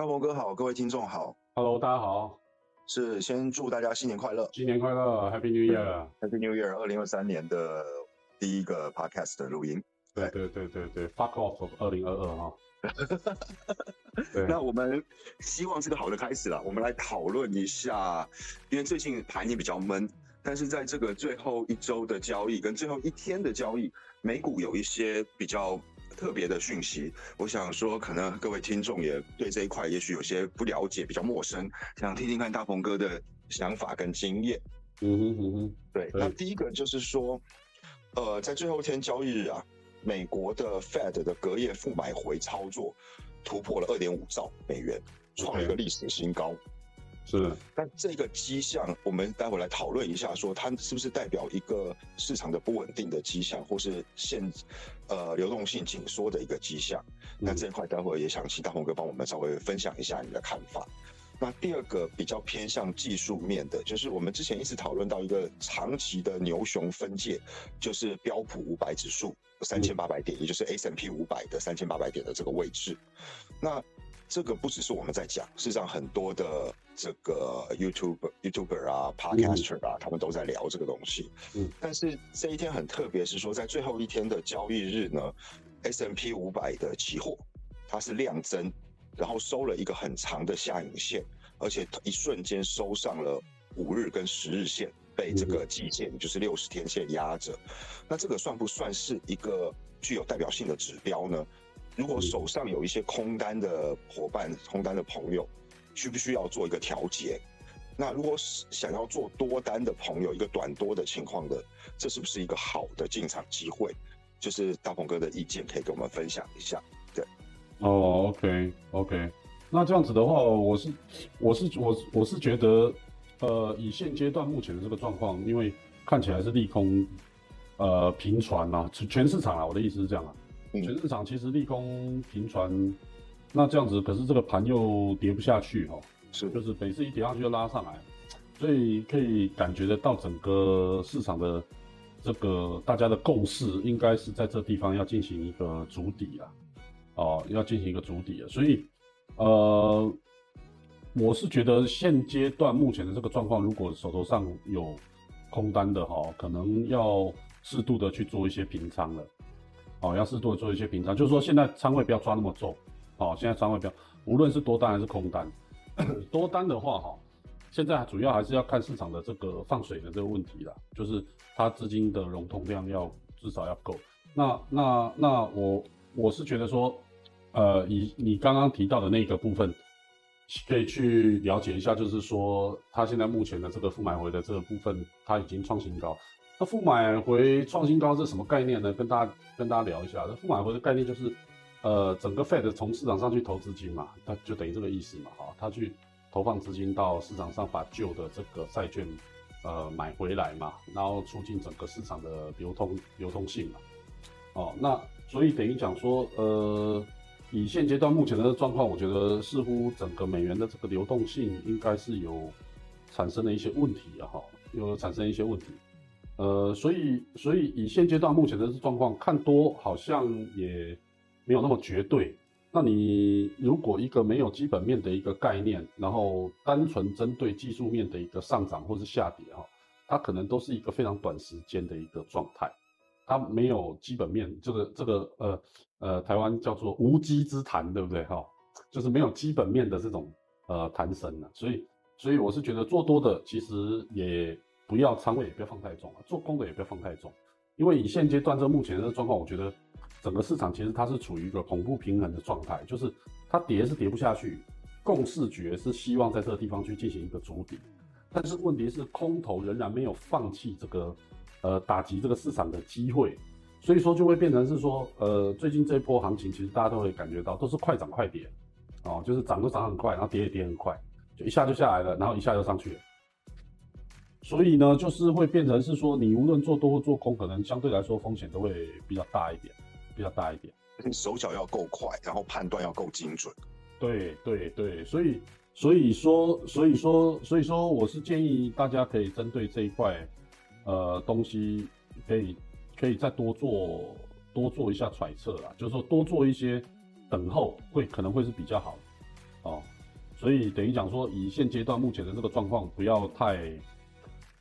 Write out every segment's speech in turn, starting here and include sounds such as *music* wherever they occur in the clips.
大鹏哥好，各位听众好。Hello，大家好，是先祝大家新年快乐新年快乐，Happy New Year！，Happy *laughs* New Year！二零二三年的第一个 Podcast 的录音。对对对对对，Fuck off 二零二二哈。*laughs* 对，那我们希望是个好的开始啦。我们来讨论一下，因为最近盘也比较闷，但是在这个最后一周的交易跟最后一天的交易，美股有一些比较特别的讯息。我想说，可能各位听众也对这一块也许有些不了解，比较陌生，想听听看大鹏哥的想法跟经验。嗯哼嗯哼，对，对那第一个就是说，呃，在最后一天交易日啊，美国的 Fed 的隔夜负买回操作突破了二点五兆美元，创了一个历史新高。是，但这个迹象，我们待会来讨论一下，说它是不是代表一个市场的不稳定的迹象，或是现呃流动性紧缩的一个迹象？那这一块待会也想请大鹏哥帮我们稍微分享一下你的看法。那第二个比较偏向技术面的，就是我们之前一直讨论到一个长期的牛熊分界，就是标普五百指数三千八百点，也就是 S M P 五百的三千八百点的这个位置。那这个不只是我们在讲，事实上很多的这个 YouTube YouTuber 啊、Podcaster 啊，他们都在聊这个东西。嗯，但是这一天很特别，是说在最后一天的交易日呢，S M P 五百的期货它是量增，然后收了一个很长的下影线，而且一瞬间收上了五日跟十日线，被这个季线就是六十天线压着。那这个算不算是一个具有代表性的指标呢？如果手上有一些空单的伙伴、空单的朋友，需不需要做一个调节？那如果是想要做多单的朋友，一个短多的情况的，这是不是一个好的进场机会？就是大鹏哥的意见，可以跟我们分享一下。对哦，OK OK，那这样子的话，我是我是我我是觉得，呃，以现阶段目前的这个状况，因为看起来是利空，呃，频传啊，全全市场啊，我的意思是这样啊，嗯全市场其实利空频传，那这样子，可是这个盘又跌不下去哈、哦，是。就是每次一跌上去就拉上来，所以可以感觉得到整个市场的这个大家的共识，应该是在这地方要进行一个筑底啊，哦，要进行一个筑底啊，所以呃，我是觉得现阶段目前的这个状况，如果手头上有空单的哈、可能要适度的去做一些平仓了，哦，要适度的做一些平仓，就是说现在仓位不要抓那么重，哦，现在仓位不要，无论是多单还是空单。多单的话，哈，现在主要还是要看市场的这个放水的这个问题啦，就是它资金的融通量要至少要够。那那那我我是觉得说，呃，以你刚刚提到的那个部分，可以去了解一下，就是说它现在目前的这个负买回的这个部分，它已经创新高。那负买回创新高是什么概念呢？跟大家跟大家聊一下。那负买回的概念就是。呃，整个 Fed 从市场上去投资金嘛，它就等于这个意思嘛，哈，它去投放资金到市场上，把旧的这个债券呃买回来嘛，然后促进整个市场的流通流通性嘛，哦，那所以等于讲说，呃，以现阶段目前的状况，我觉得似乎整个美元的这个流动性应该是有产生了一些问题啊，哈，有产生一些问题。呃，所以所以以现阶段目前的状况看多，好像也。没有那么绝对。那你如果一个没有基本面的一个概念，然后单纯针对技术面的一个上涨或是下跌哈，它可能都是一个非常短时间的一个状态，它没有基本面，这个这个呃呃，台湾叫做无稽之谈，对不对哈？就是没有基本面的这种呃谈神了，所以所以我是觉得做多的其实也不要仓位也不要放太重了，做空的也不要放太重，因为以现阶段这目前的状况，我觉得。整个市场其实它是处于一个恐怖平衡的状态，就是它跌是跌不下去，共视觉是希望在这个地方去进行一个筑底，但是问题是空头仍然没有放弃这个呃打击这个市场的机会，所以说就会变成是说呃最近这一波行情其实大家都会感觉到都是快涨快跌，哦就是涨都涨很快，然后跌也跌很快，就一下就下来了，然后一下就上去了。所以呢，就是会变成是说，你无论做多或做空，可能相对来说风险都会比较大一点。比较大一点，手脚要够快，然后判断要够精准。对对对，所以所以说所以说所以说，我是建议大家可以针对这一块，呃，东西可以可以再多做多做一下揣测啦，就是说多做一些等候会可能会是比较好的哦。所以等于讲说，以现阶段目前的这个状况，不要太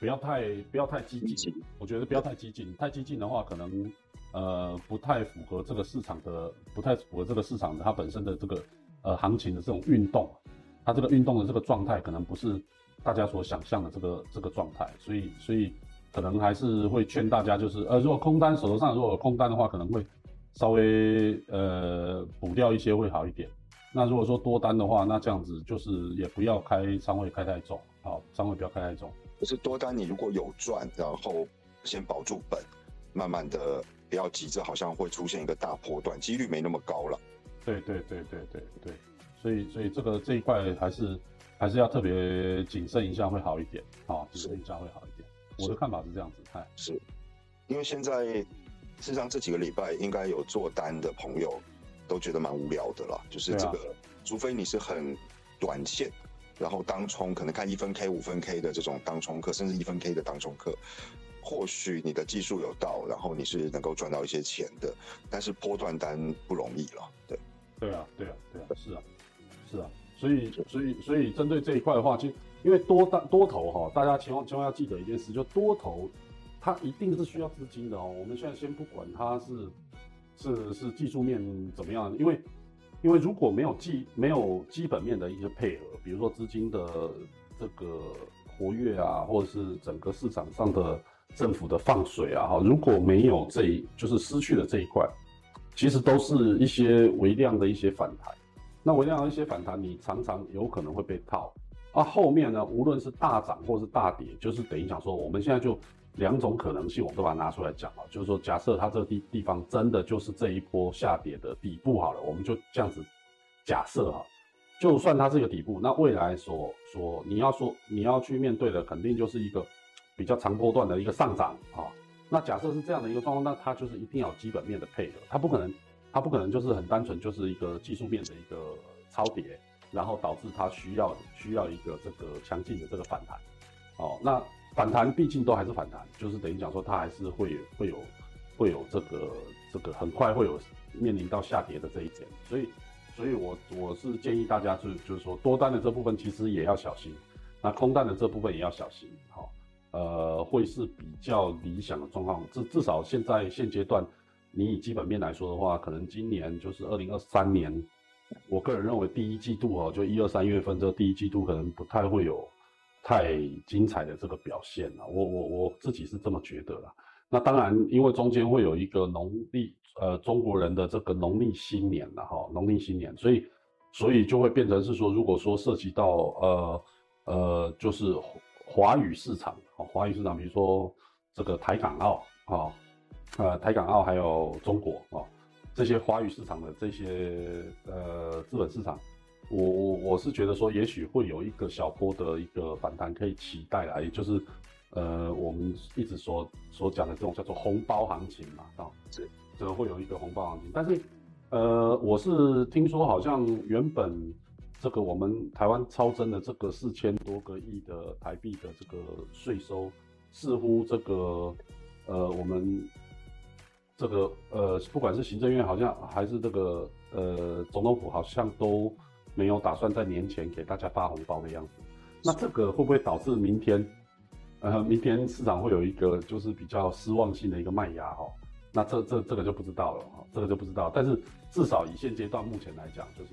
不要太不要太激进，我觉得不要太激进，太激进的话，可能呃不太符合这个市场的，不太符合这个市场的它本身的这个呃行情的这种运动，它这个运动的这个状态可能不是大家所想象的这个这个状态，所以所以可能还是会劝大家，就是呃如果空单手头上如果有空单的话，可能会稍微呃补掉一些会好一点。那如果说多单的话，那这样子就是也不要开仓位开太重，好，仓位不要开太重。就是多单，你如果有赚，然后先保住本，慢慢的不要急着，好像会出现一个大波段，几率没那么高了。对对对对对对，所以所以这个这一块还是还是要特别谨慎一下会好一点，啊，谨慎一下会好一点。我的看法是这样子，看是，因为现在事实上这几个礼拜应该有做单的朋友。都觉得蛮无聊的了，就是这个，除非你是很短线，然后当冲，可能看一分 K、五分 K 的这种当冲客，甚至一分 K 的当冲客，或许你的技术有到，然后你是能够赚到一些钱的，但是波段单不容易了，对，对啊，对啊，对啊，是啊，是啊，所以，所以，所以针对这一块的话，其实因为多单多头哈，大家千万千万要记得一件事，就多头它一定是需要资金的哦。我们现在先不管它是。是是技术面怎么样？因为因为如果没有基没有基本面的一些配合，比如说资金的这个活跃啊，或者是整个市场上的政府的放水啊，哈，如果没有这一就是失去了这一块，其实都是一些微量的一些反弹。那微量的一些反弹，你常常有可能会被套。啊，后面呢，无论是大涨或是大跌，就是等于讲说，我们现在就。两种可能性，我们都把它拿出来讲了。就是说，假设它这个地地方真的就是这一波下跌的底部好了，我们就这样子假设哈，就算它是一个底部，那未来所所你要说你要去面对的，肯定就是一个比较长波段的一个上涨啊。那假设是这样的一个状况，那它就是一定要基本面的配合，它不可能它不可能就是很单纯就是一个技术面的一个超跌，然后导致它需要需要一个这个强劲的这个反弹哦。那反弹毕竟都还是反弹，就是等于讲说它还是会会有会有这个这个很快会有面临到下跌的这一点，所以所以我我是建议大家是就是说多单的这部分其实也要小心，那空单的这部分也要小心，好，呃会是比较理想的状况，至至少现在现阶段你以基本面来说的话，可能今年就是二零二三年，我个人认为第一季度哦，就一二三月份这第一季度可能不太会有。太精彩的这个表现了，我我我自己是这么觉得啦。那当然，因为中间会有一个农历呃中国人的这个农历新年了哈，农历新年，所以所以就会变成是说，如果说涉及到呃呃就是华语市场啊，华语市场，比如说这个台港澳啊，呃台港澳还有中国啊这些华语市场的这些呃资本市场。我我我是觉得说，也许会有一个小波的一个反弹可以期待啦，也就是，呃，我们一直所所讲的这种叫做红包行情嘛，啊，是，这个会有一个红包行情，但是，呃，我是听说好像原本这个我们台湾超增的这个四千多个亿的台币的这个税收，似乎这个，呃，我们这个呃，不管是行政院好像还是这个呃总统府好像都。没有打算在年前给大家发红包的样子，那这个会不会导致明天，呃，明天市场会有一个就是比较失望性的一个卖压哈？那这这这个就不知道了哈，这个就不知道。但是至少以现阶段目前来讲，就是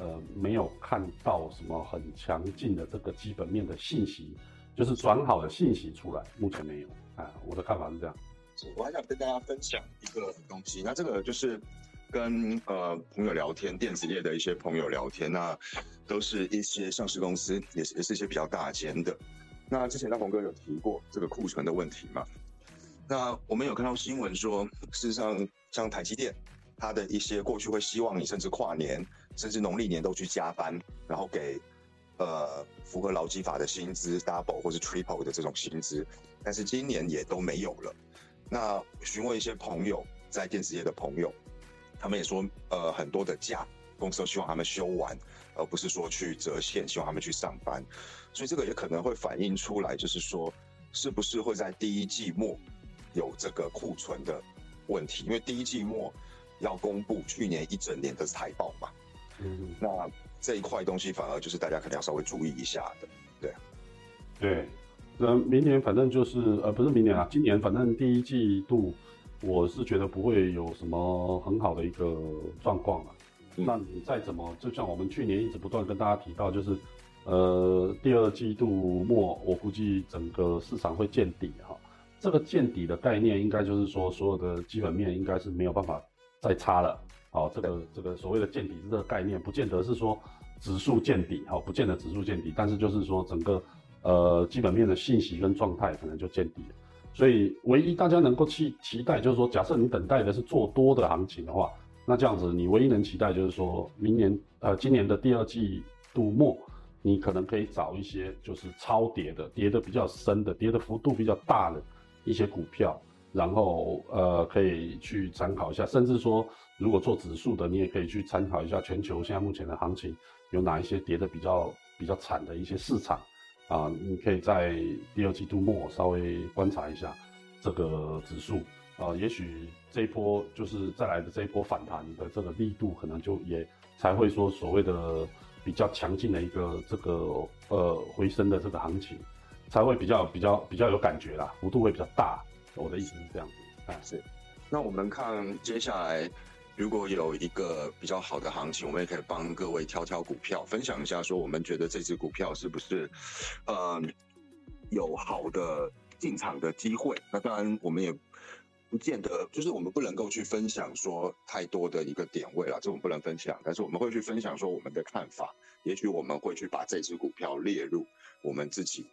呃没有看到什么很强劲的这个基本面的信息，就是转好的信息出来，目前没有。啊，我的看法是这样。我还想跟大家分享一个东西，那这个就是。跟呃朋友聊天，电子业的一些朋友聊天，那都是一些上市公司，也是也是一些比较大间的。那之前大鹏哥有提过这个库存的问题嘛？那我们有看到新闻说，事实上像台积电，它的一些过去会希望你甚至跨年，甚至农历年都去加班，然后给呃符合劳基法的薪资 double 或是 triple 的这种薪资，但是今年也都没有了。那询问一些朋友，在电子业的朋友。他们也说，呃，很多的假，公司都希望他们休完，而不是说去折现，希望他们去上班。所以这个也可能会反映出来，就是说，是不是会在第一季末有这个库存的问题？因为第一季末要公布去年一整年的财报嘛。嗯。那这一块东西反而就是大家可能要稍微注意一下的，对。对，那明年反正就是呃不是明年啊，今年反正第一季度我是觉得不会有什么很好的一个状况了。那你再怎么，就像我们去年一直不断跟大家提到，就是呃第二季度末，我估计整个市场会见底哈。这个见底的概念，应该就是说所有的基本面应该是没有办法再差了。好，这个这个所谓的见底这个概念，不见得是说指数见底，好，不见得指数见底，但是就是说整个呃基本面的信息跟状态可能就见底了。所以唯一大家能够期期待，就是说假设你等待的是做多的行情的话。那这样子，你唯一能期待就是说，明年呃，今年的第二季度末，你可能可以找一些就是超跌的、跌的比较深的、跌的幅度比较大的一些股票，然后呃，可以去参考一下。甚至说，如果做指数的，你也可以去参考一下全球现在目前的行情有哪一些跌的比较比较惨的一些市场啊，你可以在第二季度末稍微观察一下这个指数。啊，也许这一波就是再来的这一波反弹的这个力度，可能就也才会说所谓的比较强劲的一个这个呃回升的这个行情，才会比较比较比较有感觉啦，幅度会比较大。我的意思是这样子，啊是。那我们看接下来如果有一个比较好的行情，我们也可以帮各位挑挑股票，分享一下说我们觉得这只股票是不是呃有好的进场的机会。那当然我们也。不见得，就是我们不能够去分享说太多的一个点位了，这种不能分享。但是我们会去分享说我们的看法，也许我们会去把这只股票列入我们自己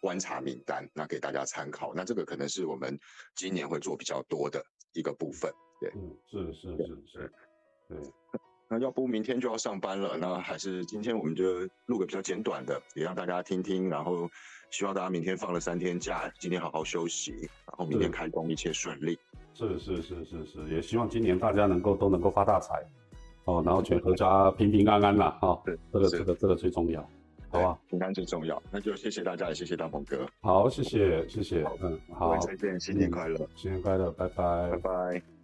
观察名单，那给大家参考。那这个可能是我们今年会做比较多的一个部分。对，嗯，是是是是，对。那要不明天就要上班了，那还是今天我们就录个比较简短的，也让大家听听，然后。希望大家明天放了三天假，今天好好休息，然后明天开工一切顺利。是是是是是，也希望今年大家能够都能够发大财，哦，然后全合家平平安安啦，哈，对，这个这个这个最重要，好吧？平安最重要，那就谢谢大家，也谢谢大鹏哥。好，谢谢谢谢，嗯，好，再见，新年快乐，新年快乐，拜拜，拜拜。